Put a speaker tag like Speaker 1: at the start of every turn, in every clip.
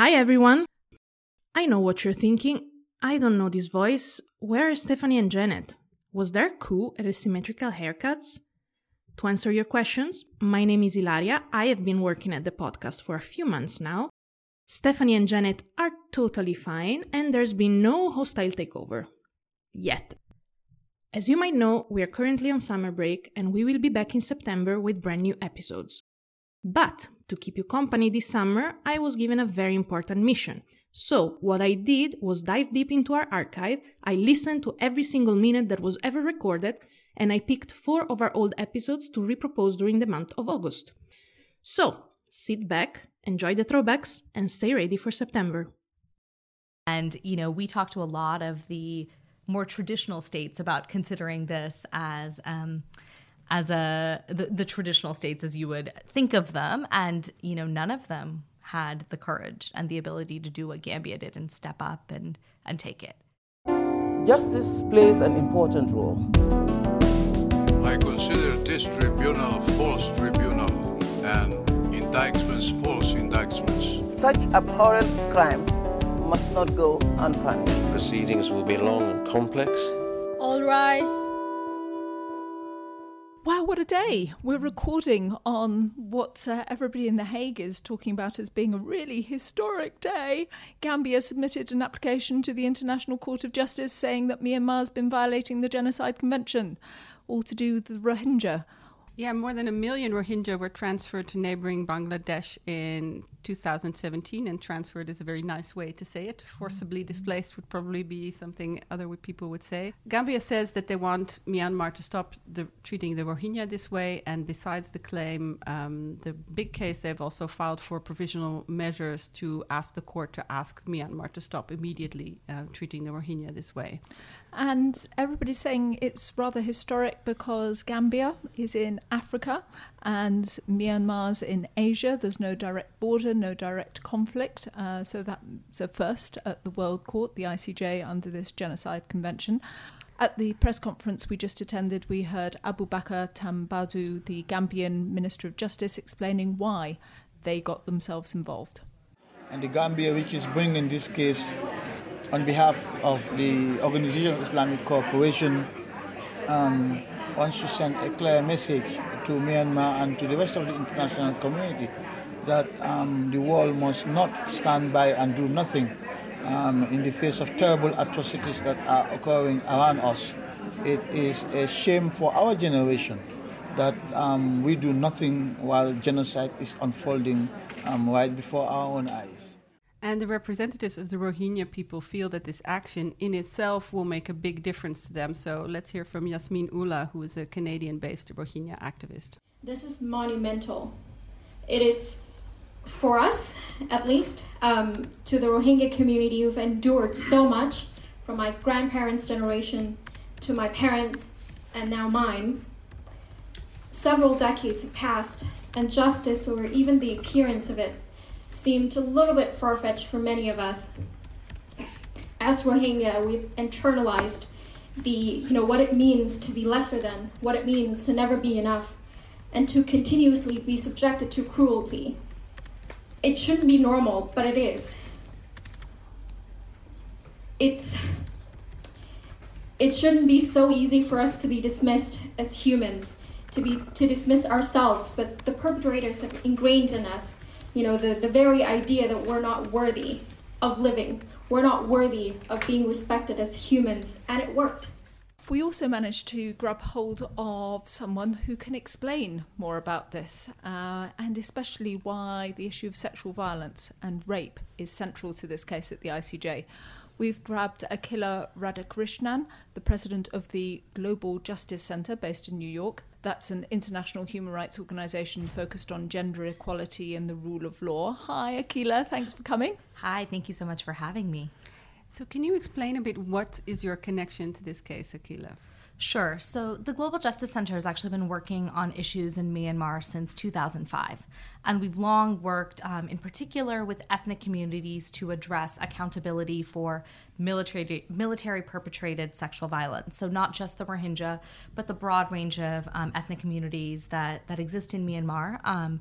Speaker 1: Hi, everyone. I know what you're thinking. I don't know this voice. Where are Stephanie and Janet? Was there a coup at Asymmetrical Haircuts? To answer your questions, my name is Ilaria. I have been working at the podcast for a few months now. Stephanie and Janet are totally fine, and there's been no hostile takeover. Yet. As you might know, we are currently on summer break, and we will be back in September with brand new episodes. But to keep you company this summer, I was given a very important mission. So, what I did was dive deep into our archive, I listened to every single minute that was ever recorded, and I picked four of our old episodes to repropose during the month of August. So, sit back, enjoy the throwbacks, and stay ready for September.
Speaker 2: And, you know, we talked to a lot of the more traditional states about considering this as um, as a the, the traditional states as you would think of them, and you know none of them had the courage and the ability to do what Gambia did and step up and and take it.
Speaker 3: Justice plays an important role.
Speaker 4: I consider this tribunal false tribunal and indictments false indictments.
Speaker 3: Such abhorrent crimes must not go unpunished.
Speaker 5: Proceedings will be long and complex.
Speaker 6: All rise.
Speaker 7: Wow, what a day! We're recording on what uh, everybody in The Hague is talking about as being a really historic day. Gambia submitted an application to the International Court of Justice saying that Myanmar has been violating the Genocide Convention, all to do with the Rohingya.
Speaker 8: Yeah, more than a million Rohingya were transferred to neighboring Bangladesh in 2017, and transferred is a very nice way to say it. Forcibly displaced would probably be something other people would say. Gambia says that they want Myanmar to stop the, treating the Rohingya this way, and besides the claim, um, the big case, they've also filed for provisional measures to ask the court to ask Myanmar to stop immediately uh, treating the Rohingya this way.
Speaker 7: And everybody's saying it's rather historic because Gambia is in Africa and Myanmar's in Asia. There's no direct border, no direct conflict. Uh, so that's a first at the World Court, the ICJ, under this Genocide Convention. At the press conference we just attended, we heard Abubacarr Tambadou, the Gambian Minister of Justice, explaining why they got themselves involved.
Speaker 9: And the Gambia, which is bringing this case on behalf of the Organization of Islamic Cooperation, um, wants to send a clear message to Myanmar and to the rest of the international community that um, the world must not stand by and do nothing um, in the face of terrible atrocities that are occurring around us. It is a shame for our generation that um, we do nothing while genocide is unfolding um, right before our own eyes.
Speaker 8: And the representatives of the Rohingya people feel that this action in itself will make a big difference to them. So let's hear from Yasmin Ullah, who is a Canadian based Rohingya activist.
Speaker 6: This is monumental. It is, for us at least, um, to the Rohingya community who've endured so much from my grandparents' generation to my parents and now mine. Several decades have passed, and justice, or even the appearance of it, seemed a little bit far fetched for many of us. As Rohingya, we've internalized the you know what it means to be lesser than, what it means to never be enough, and to continuously be subjected to cruelty. It shouldn't be normal, but it is. It's it shouldn't be so easy for us to be dismissed as humans, to be to dismiss ourselves, but the perpetrators have ingrained in us you know, the, the very idea that we're not worthy of living, we're not worthy of being respected as humans, and it worked.
Speaker 7: We also managed to grab hold of someone who can explain more about this, uh, and especially why the issue of sexual violence and rape is central to this case at the ICJ. We've grabbed Akila Radhakrishnan, the president of the Global Justice Center based in New York, that's an international human rights organization focused on gender equality and the rule of law. Hi, Akila. Thanks for coming.
Speaker 2: Hi, thank you so much for having me.
Speaker 8: So, can you explain a bit what is your connection to this case, Akila?
Speaker 2: Sure. So, the Global Justice Center has actually been working on issues in Myanmar since 2005. And we've long worked, um, in particular, with ethnic communities to address accountability for military, military perpetrated sexual violence. So, not just the Rohingya, but the broad range of um, ethnic communities that, that exist in Myanmar. Um,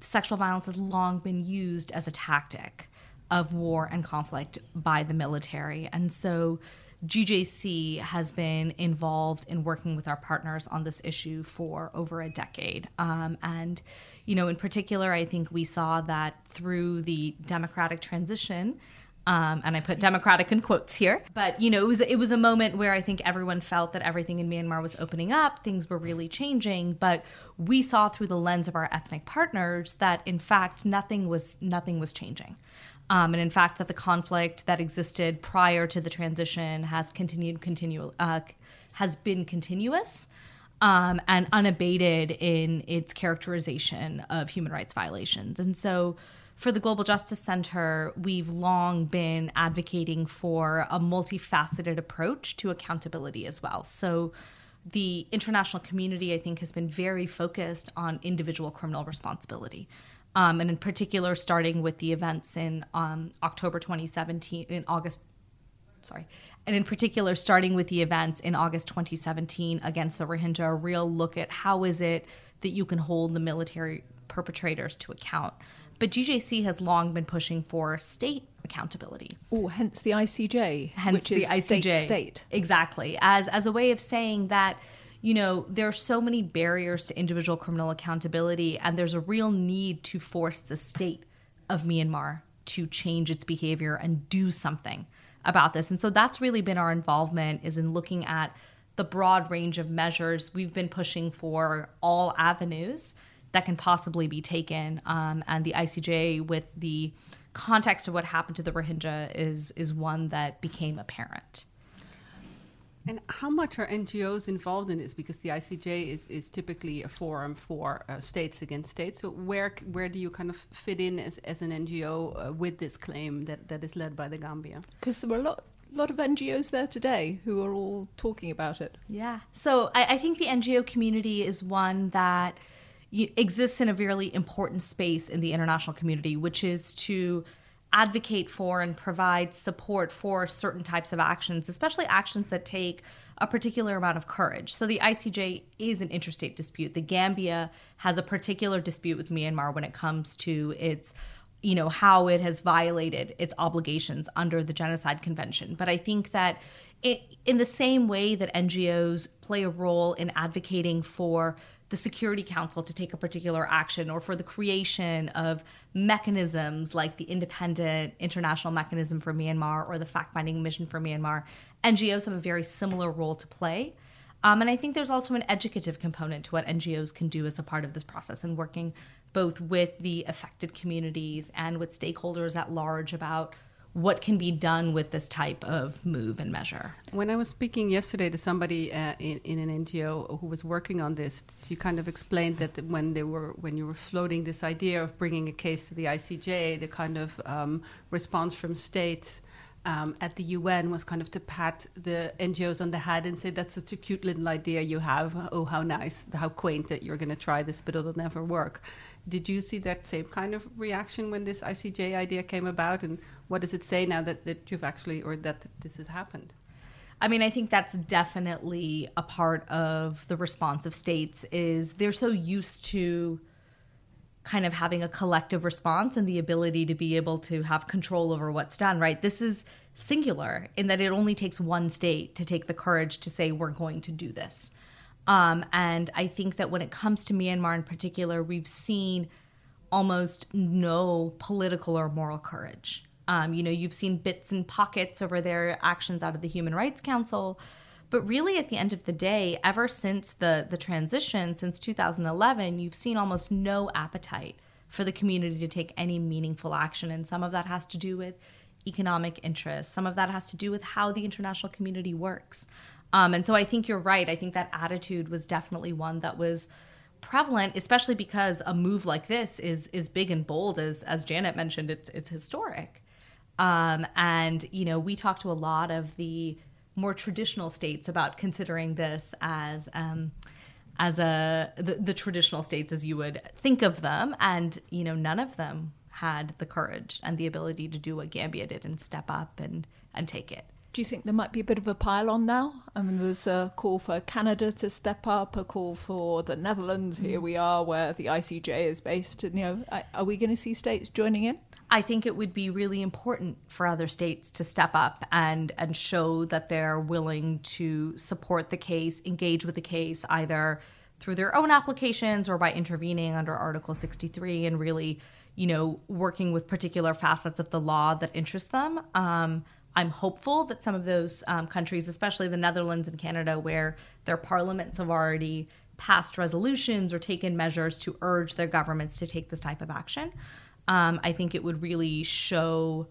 Speaker 2: sexual violence has long been used as a tactic of war and conflict by the military. And so GJC has been involved in working with our partners on this issue for over a decade. Um, and, you know, in particular, I think we saw that through the democratic transition. Um, and I put democratic in quotes here, but you know it was it was a moment where I think everyone felt that everything in Myanmar was opening up, things were really changing, but we saw through the lens of our ethnic partners that in fact nothing was nothing was changing. Um, and in fact, that the conflict that existed prior to the transition has continued, continue, uh, has been continuous um, and unabated in its characterization of human rights violations. And so, for the Global Justice Center, we've long been advocating for a multifaceted approach to accountability as well. So, the international community, I think, has been very focused on individual criminal responsibility um, and in particular, starting with the events in um, October 2017, in August, sorry, and in particular, starting with the events in August 2017 against the Rohingya, a real look at how is it that you can hold the military perpetrators to account. But GJC has long been pushing for state accountability.
Speaker 7: Oh, hence the ICJ,
Speaker 2: hence
Speaker 7: which is
Speaker 2: the ICJ.
Speaker 7: state state.
Speaker 2: Exactly, as as a way of saying that you know, there are so many barriers to individual criminal accountability, and there's a real need to force the state of Myanmar to change its behavior and do something about this. And so that's really been our involvement is in looking at the broad range of measures we've been pushing for all avenues that can possibly be taken. Um, and the ICJ, with the context of what happened to the Rohingya, is is one that became apparent.
Speaker 8: And how much are NGOs involved in this? Because the ICJ is, is typically a forum for uh, states against states. So where where do you kind of fit in as, as an NGO uh, with this claim that, that is led by the Gambia?
Speaker 7: Because there were a lot lot of NGOs there today who are all talking about it.
Speaker 2: Yeah. So I, I think the NGO community is one that exists in a really important space in the international community, which is to advocate for and provide support for certain types of actions, especially actions that take a particular amount of courage. So the ICJ is an interstate dispute. The Gambia has a particular dispute with Myanmar when it comes to its you know how it has violated its obligations under the genocide convention but i think that it, in the same way that ngos play a role in advocating for the Security Council to take a particular action or for the creation of mechanisms like the Independent International Mechanism for Myanmar or the Fact Finding Mission for Myanmar, NGOs have a very similar role to play. Um, and I think there's also an educative component to what NGOs can do as a part of this process and working both with the affected communities and with stakeholders at large about what can be done with this type of move and measure.
Speaker 8: When I was speaking yesterday to somebody uh, in, in an NGO who was working on this, you kind of explained that when they were when you were floating this idea of bringing a case to the ICJ, the kind of um, response from states um, at the UN was kind of to pat the NGOs on the head and say, "That's such a cute little idea you have. Oh, how nice, how quaint that you're going to try this, but it'll never work." Did you see that same kind of reaction when this ICJ idea came about, and what does it say now that, that you've actually or that this has happened?
Speaker 2: I mean, I think that's definitely a part of the response of states is they're so used to kind of having a collective response and the ability to be able to have control over what's done, right? This is singular in that it only takes one state to take the courage to say, we're going to do this. Um, and I think that when it comes to Myanmar in particular, we've seen almost no political or moral courage. Um, you know, you've seen bits and pockets over their actions out of the Human Rights Council, but really, at the end of the day, ever since the the transition, since 2011, you've seen almost no appetite for the community to take any meaningful action, and some of that has to do with economic interests. Some of that has to do with how the international community works. Um, and so I think you're right. I think that attitude was definitely one that was prevalent, especially because a move like this is is big and bold, as as Janet mentioned. It's it's historic. Um, and you know, we talked to a lot of the more traditional states about considering this as um, as a the, the traditional states as you would think of them, and you know, none of them had the courage and the ability to do what Gambia did and step up and and take it.
Speaker 7: Do you think there might be a bit of a pile on now? I mean, there was a call for Canada to step up, a call for the Netherlands. Here we are, where the ICJ is based. And, you know, are we going to see states joining in?
Speaker 2: I think it would be really important for other states to step up and and show that they're willing to support the case, engage with the case either through their own applications or by intervening under Article 63 and really, you know, working with particular facets of the law that interest them. Um, I'm hopeful that some of those um, countries, especially the Netherlands and Canada, where their parliaments have already passed resolutions or taken measures to urge their governments to take this type of action, um, I think it would really show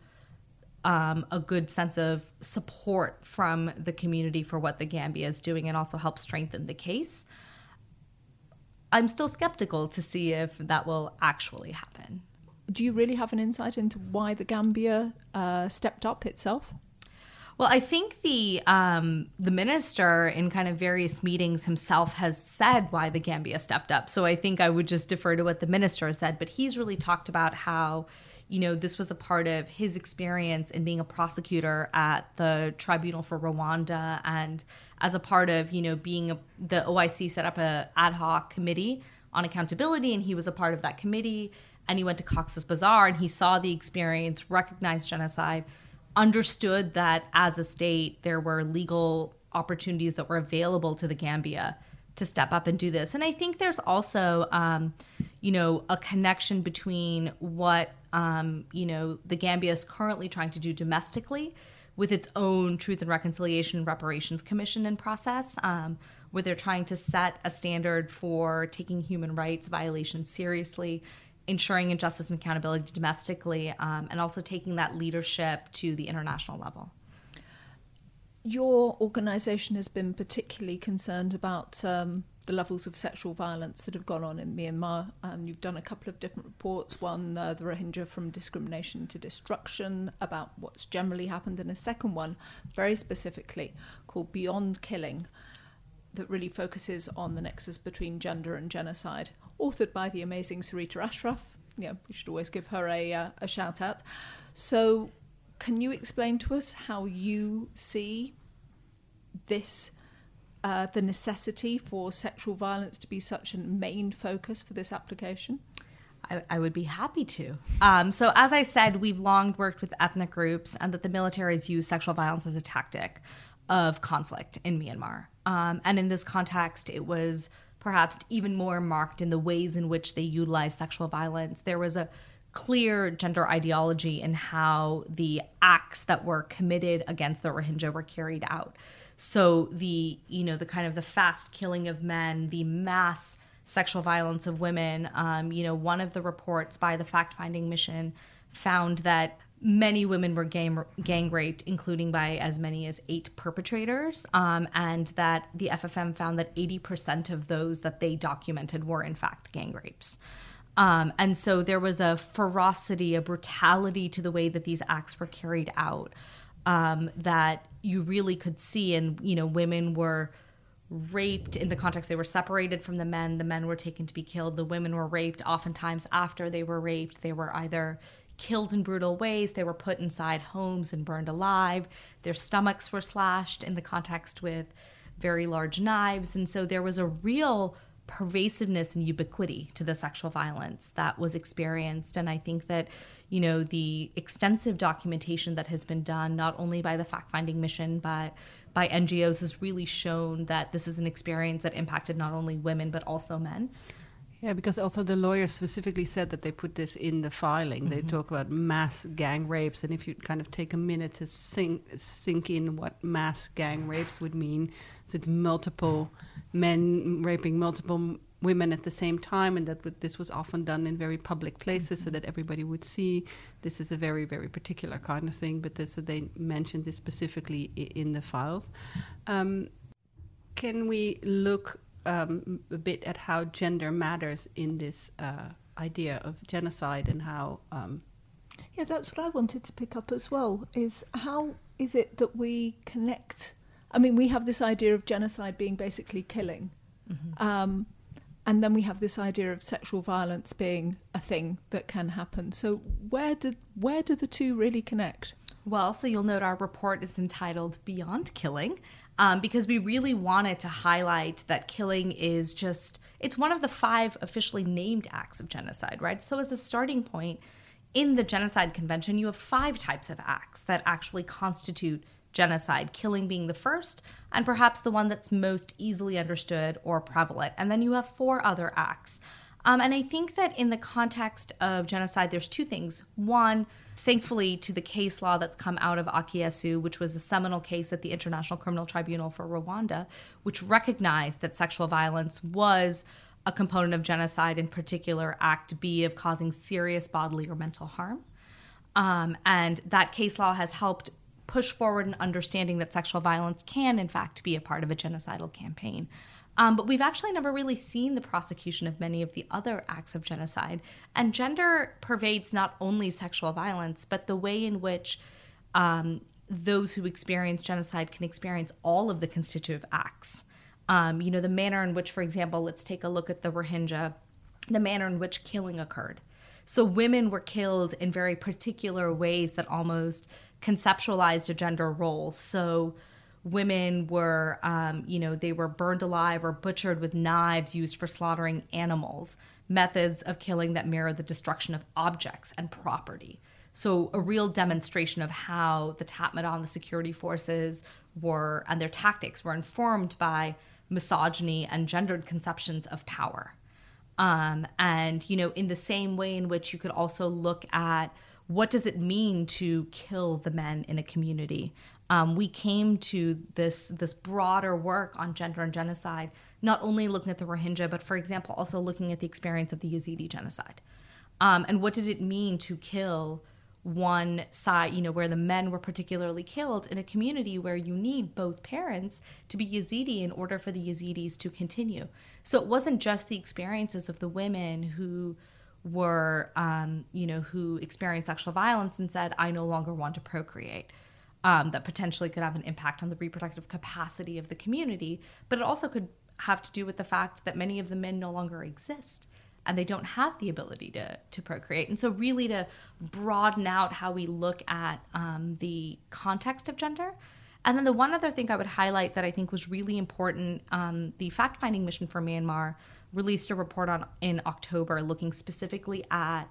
Speaker 2: um, a good sense of support from the community for what the Gambia is doing and also help strengthen the case. I'm still skeptical to see if that will actually happen.
Speaker 7: Do you really have an insight into why the Gambia uh, stepped up itself?
Speaker 2: Well, I think the um, the minister in kind of various meetings himself has said why the Gambia stepped up. So I think I would just defer to what the minister said. But he's really talked about how, you know, this was a part of his experience in being a prosecutor at the Tribunal for Rwanda, and as a part of, you know, being a, the OIC set up a ad hoc committee on accountability, and he was a part of that committee. And he went to Cox's Bazar and he saw the experience, recognized genocide understood that as a state there were legal opportunities that were available to the Gambia to step up and do this. And I think there's also, um, you know, a connection between what, um, you know, the Gambia is currently trying to do domestically with its own Truth and Reconciliation Reparations Commission and process, um, where they're trying to set a standard for taking human rights violations seriously ensuring injustice and accountability domestically, um, and also taking that leadership to the international level.
Speaker 7: Your organisation has been particularly concerned about um, the levels of sexual violence that have gone on in Myanmar. Um, you've done a couple of different reports one, uh, the Rohingya from Discrimination to Destruction, about what's generally happened, and a second one, very specifically, called Beyond Killing, that really focuses on the nexus between gender and genocide authored by the amazing Sareta Ashraph. Yeah, we should always give her a, uh, a shout out. So, can you explain to us how you see this, uh, the necessity for sexual violence to be such a main focus for this application?
Speaker 2: I, I, would be happy to. Um, so, as I said, we've long worked with ethnic groups and that the military has used sexual violence as a tactic of conflict in Myanmar. Um, and in this context, it was perhaps even more marked in the ways in which they utilize sexual violence. There was a clear gender ideology in how the acts that were committed against the Rohingya were carried out. So the you know the kind of the fast killing of men, the mass sexual violence of women. Um, you know, one of the reports by the fact finding mission found that many women were gang, gang raped, including by as many as eight perpetrators, um, and that the FFM found that 80% of those that they documented were, in fact, gang rapes. Um, and so there was a ferocity, a brutality to the way that these acts were carried out um, that you really could see. And, you know, women were raped in the context they were separated from the men the men were taken to be killed the women were raped oftentimes after they were raped they were either killed in brutal ways. They were put inside homes and burned alive. Their stomachs were slashed in the context with very large knives. And so there was a real pervasiveness and ubiquity to the sexual violence that was experienced. And I think that, you know, the extensive documentation that has been done, not only by the fact finding mission, but by NGOs, has really shown that this is an experience that impacted not only women, but also men.
Speaker 8: Yeah, because also the lawyers specifically said that they put this in the filing. Mm-hmm. They talk about mass gang rapes, and if you kind of take a minute to sink, sink in what mass gang rapes would mean, so it's multiple men raping multiple women at the same time, and that this was often done in very public places mm-hmm. so that everybody would see. This is a very, very particular kind of thing, but this, so they mentioned this specifically in the files. Um, can we look um, a bit at how gender matters in this uh, idea of genocide and how. Um,
Speaker 7: yeah, that's what I wanted to pick up as well. Is how is it that we connect? I mean, we have this idea of genocide being basically killing, mm-hmm. um, and then we have this idea of sexual violence being a thing that can happen. So where did where do the two really connect?
Speaker 2: Well, so you'll note our report is entitled Beyond Killing um, because we really wanted to highlight that killing is just, it's one of the five officially named acts of genocide, right? So, as a starting point, in the Genocide Convention, you have five types of acts that actually constitute genocide, killing being the first, and perhaps the one that's most easily understood or prevalent. And then you have four other acts. Um, and I think that in the context of genocide, there's two things. One, thankfully, to the case law that's come out of Akayesu, which was a seminal case at the International Criminal Tribunal for Rwanda, which recognized that sexual violence was a component of genocide, in particular, Act B of causing serious bodily or mental harm. Um, and that case law has helped push forward an understanding that sexual violence can, in fact, be a part of a genocidal campaign. Um, but we've actually never really seen the prosecution of many of the other acts of genocide. And gender pervades not only sexual violence, but the way in which um, those who experience genocide can experience all of the constitutive acts. Um, you know, the manner in which, for example, let's take a look at the Rohingya, the manner in which killing occurred. So women were killed in very particular ways that almost conceptualized a gender role. So women were, um, you know, they were burned alive or butchered with knives used for slaughtering animals, methods of killing that mirror the destruction of objects and property. So, a real demonstration of how the Tatmadaw and the security forces were, and their tactics were informed by misogyny and gendered conceptions of power. Um, and, you know, in the same way in which you could also look at what does it mean to kill the men in a community um, we came to this this broader work on gender and genocide, not only looking at the Rohingya, but for example, also looking at the experience of the Yazidi genocide, um, and what did it mean to kill one side, you know, where the men were particularly killed in a community where you need both parents to be Yazidi in order for the Yazidis to continue. So it wasn't just the experiences of the women who were, um, you know, who experienced sexual violence and said, I no longer want to procreate um, that potentially could have an impact on the reproductive capacity of the community, but it also could have to do with the fact that many of the men no longer exist and they don't have the ability to, to procreate. And so, really, to broaden out how we look at um, the context of gender. And then, the one other thing I would highlight that I think was really important um, the fact finding mission for Myanmar released a report on in October looking specifically at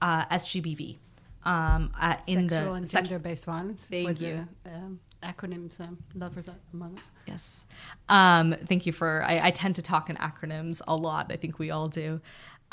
Speaker 2: uh, SGBV,
Speaker 8: um, uh, in Sexual the and gender-based violence.
Speaker 2: Thank you.
Speaker 8: The, um, acronyms um, lovers among us.
Speaker 2: Yes. Um, thank you for. I, I, tend to talk in acronyms a lot. I think we all do.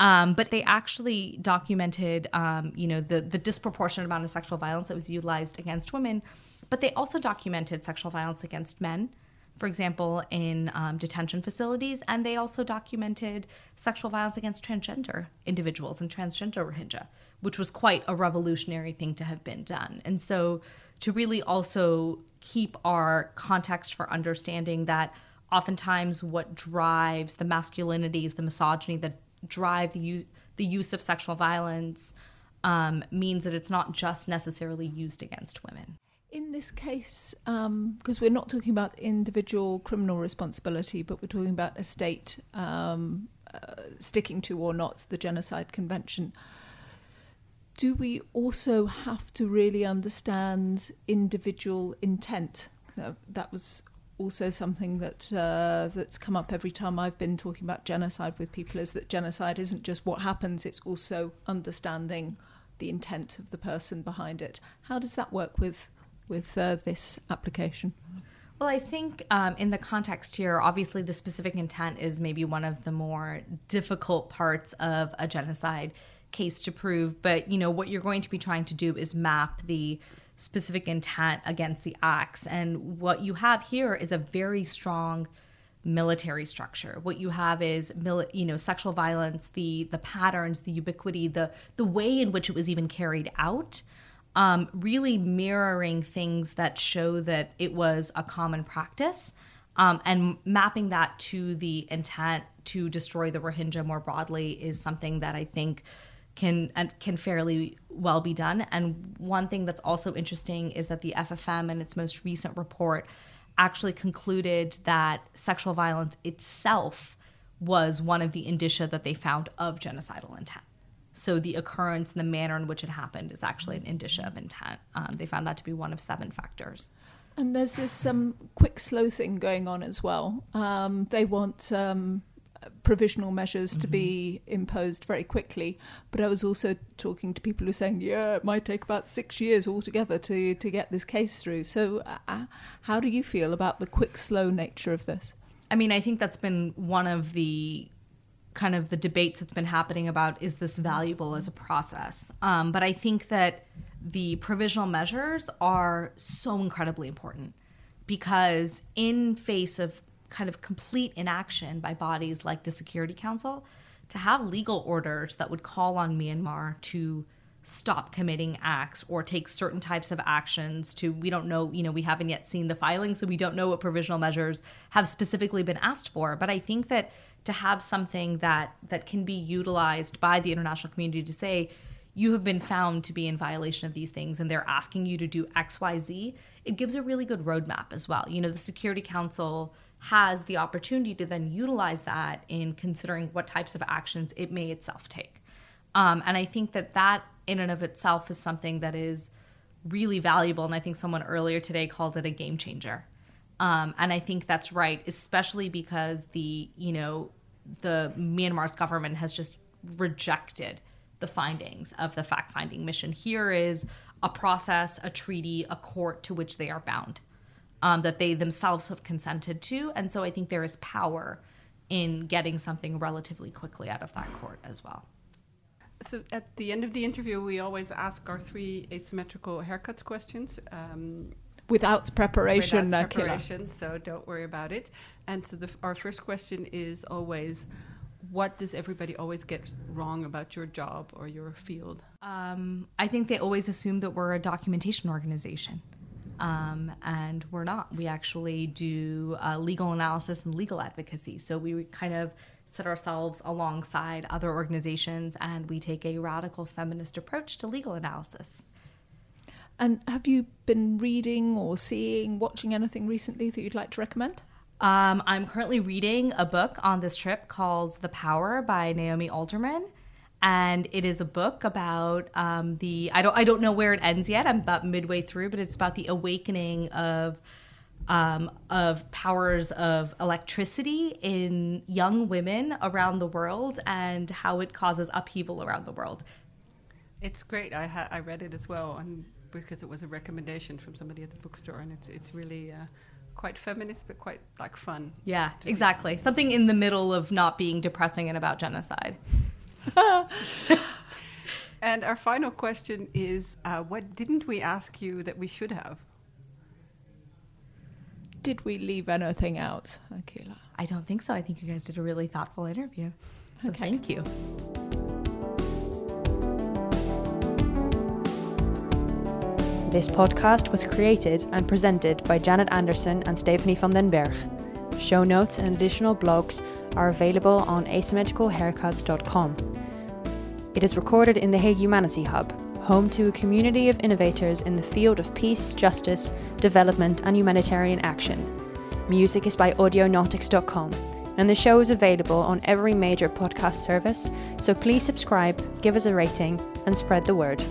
Speaker 2: Um, but they actually documented, um, you know, the the disproportionate amount of sexual violence that was utilized against women, but they also documented sexual violence against men for example, in um, detention facilities, and they also documented sexual violence against transgender individuals and transgender Rohingya, which was quite a revolutionary thing to have been done. And so, to really also keep our context for understanding that oftentimes what drives the masculinities, the misogyny that drive the use, the use of sexual violence um, means that it's not just necessarily used against women.
Speaker 7: In this case, because um, we're not talking about individual criminal responsibility, but we're talking about a state um, uh, sticking to or not the Genocide Convention, do we also have to really understand individual intent? that was also something that uh, that's come up every time I've been talking about genocide with people is that genocide isn't just what happens; it's also understanding the intent of the person behind it. How does that work with with uh, this application?
Speaker 2: Well, I think um, in the context here, obviously the specific intent is maybe one of the more difficult parts of a genocide case to prove. But you know what you're going to be trying to do is map the specific intent against the acts, and what you have here is a very strong military structure. What you have is mili- you know sexual violence, the the patterns, the ubiquity, the the way in which it was even carried out um, really mirroring things that show that it was a common practice um, and mapping that to the intent to destroy the Rohingya more broadly is something that I think can can fairly well be done. And one thing that's also interesting is that the FFM in its most recent report actually concluded that sexual violence itself was one of the indicia that they found of genocidal intent. So the occurrence and the manner in which it happened is actually an indicia of intent. Um, they found that to be one of seven factors.
Speaker 7: And there's this um, quick slow thing going on as well. Um, they want um, provisional measures mm-hmm. to be mm-hmm. imposed very quickly. But I was also talking to people who are saying, yeah, it might take about six years altogether to, to get this case through. So, uh, uh, how do you feel about the quick, slow nature of this?
Speaker 2: I mean, I think that's been one of the kind of the debates that's been happening about is this valuable as a process. Um, but I think that the provisional measures are so incredibly important because in face of kind of complete inaction by bodies like the Security Council, to have legal orders that would call on Myanmar to stop committing acts or take certain types of actions to we don't know you know we haven't yet seen the filing so we don't know what provisional measures have specifically been asked for but i think that to have something that that can be utilized by the international community to say you have been found to be in violation of these things and they're asking you to do xyz it gives a really good roadmap as well you know the security council has the opportunity to then utilize that in considering what types of actions it may itself take. Um, and I think that that in and of itself is something that is really valuable. And I think someone earlier today called it a game changer. Um, and I think that's right, especially because the, you know, the Myanmar's government has just rejected the findings of the fact finding mission. Here is a process, a treaty, a court to which they are bound um, that they themselves have consented to. And so I think there is power in getting something relatively quickly out of that court as well.
Speaker 8: So at the end of the interview, we always ask our three asymmetrical haircuts questions. Um,
Speaker 7: without preparation,
Speaker 8: without preparation, so don't worry about it. And so the, our first question is always, what does everybody always get wrong about your job or your field?
Speaker 2: Um, I think they always assume that we're a documentation organization. Um, and we're not. We actually do uh, legal analysis and legal advocacy. So we kind of set ourselves alongside other organizations and we take a radical feminist approach to legal analysis.
Speaker 7: And have you been reading or seeing, watching anything recently that you'd like to recommend?
Speaker 2: Um, I'm currently reading a book on this trip called The Power by Naomi Alderman and it is a book about um, the I don't I don't know where it ends yet. I'm about midway through, but it's about the awakening of um, of powers of electricity in young women around the world and how it causes upheaval around the world.
Speaker 8: It's great. I ha- I read it as well, and because it was a recommendation from somebody at the bookstore, and it's it's really. Uh, quite feminist but quite like fun.
Speaker 2: Yeah, exactly. Something in the middle of not being depressing and about genocide.
Speaker 8: and our final question is uh, what didn't we ask you that we should have?
Speaker 7: Did we leave anything out, Akila?
Speaker 2: I don't think so. I think you guys did a really thoughtful interview. So okay. thank you.
Speaker 10: This podcast was created and presented by Janet Anderson and Stephanie van den Berg. Show notes and additional blogs are available on asymmetricalhaircuts.com. It is recorded in the Hague Humanity Hub, home to a community of innovators in the field of peace, justice, development, and humanitarian action. Music is by audionautics.com, and the show is available on every major podcast service, so please subscribe, give us a rating, and spread the word.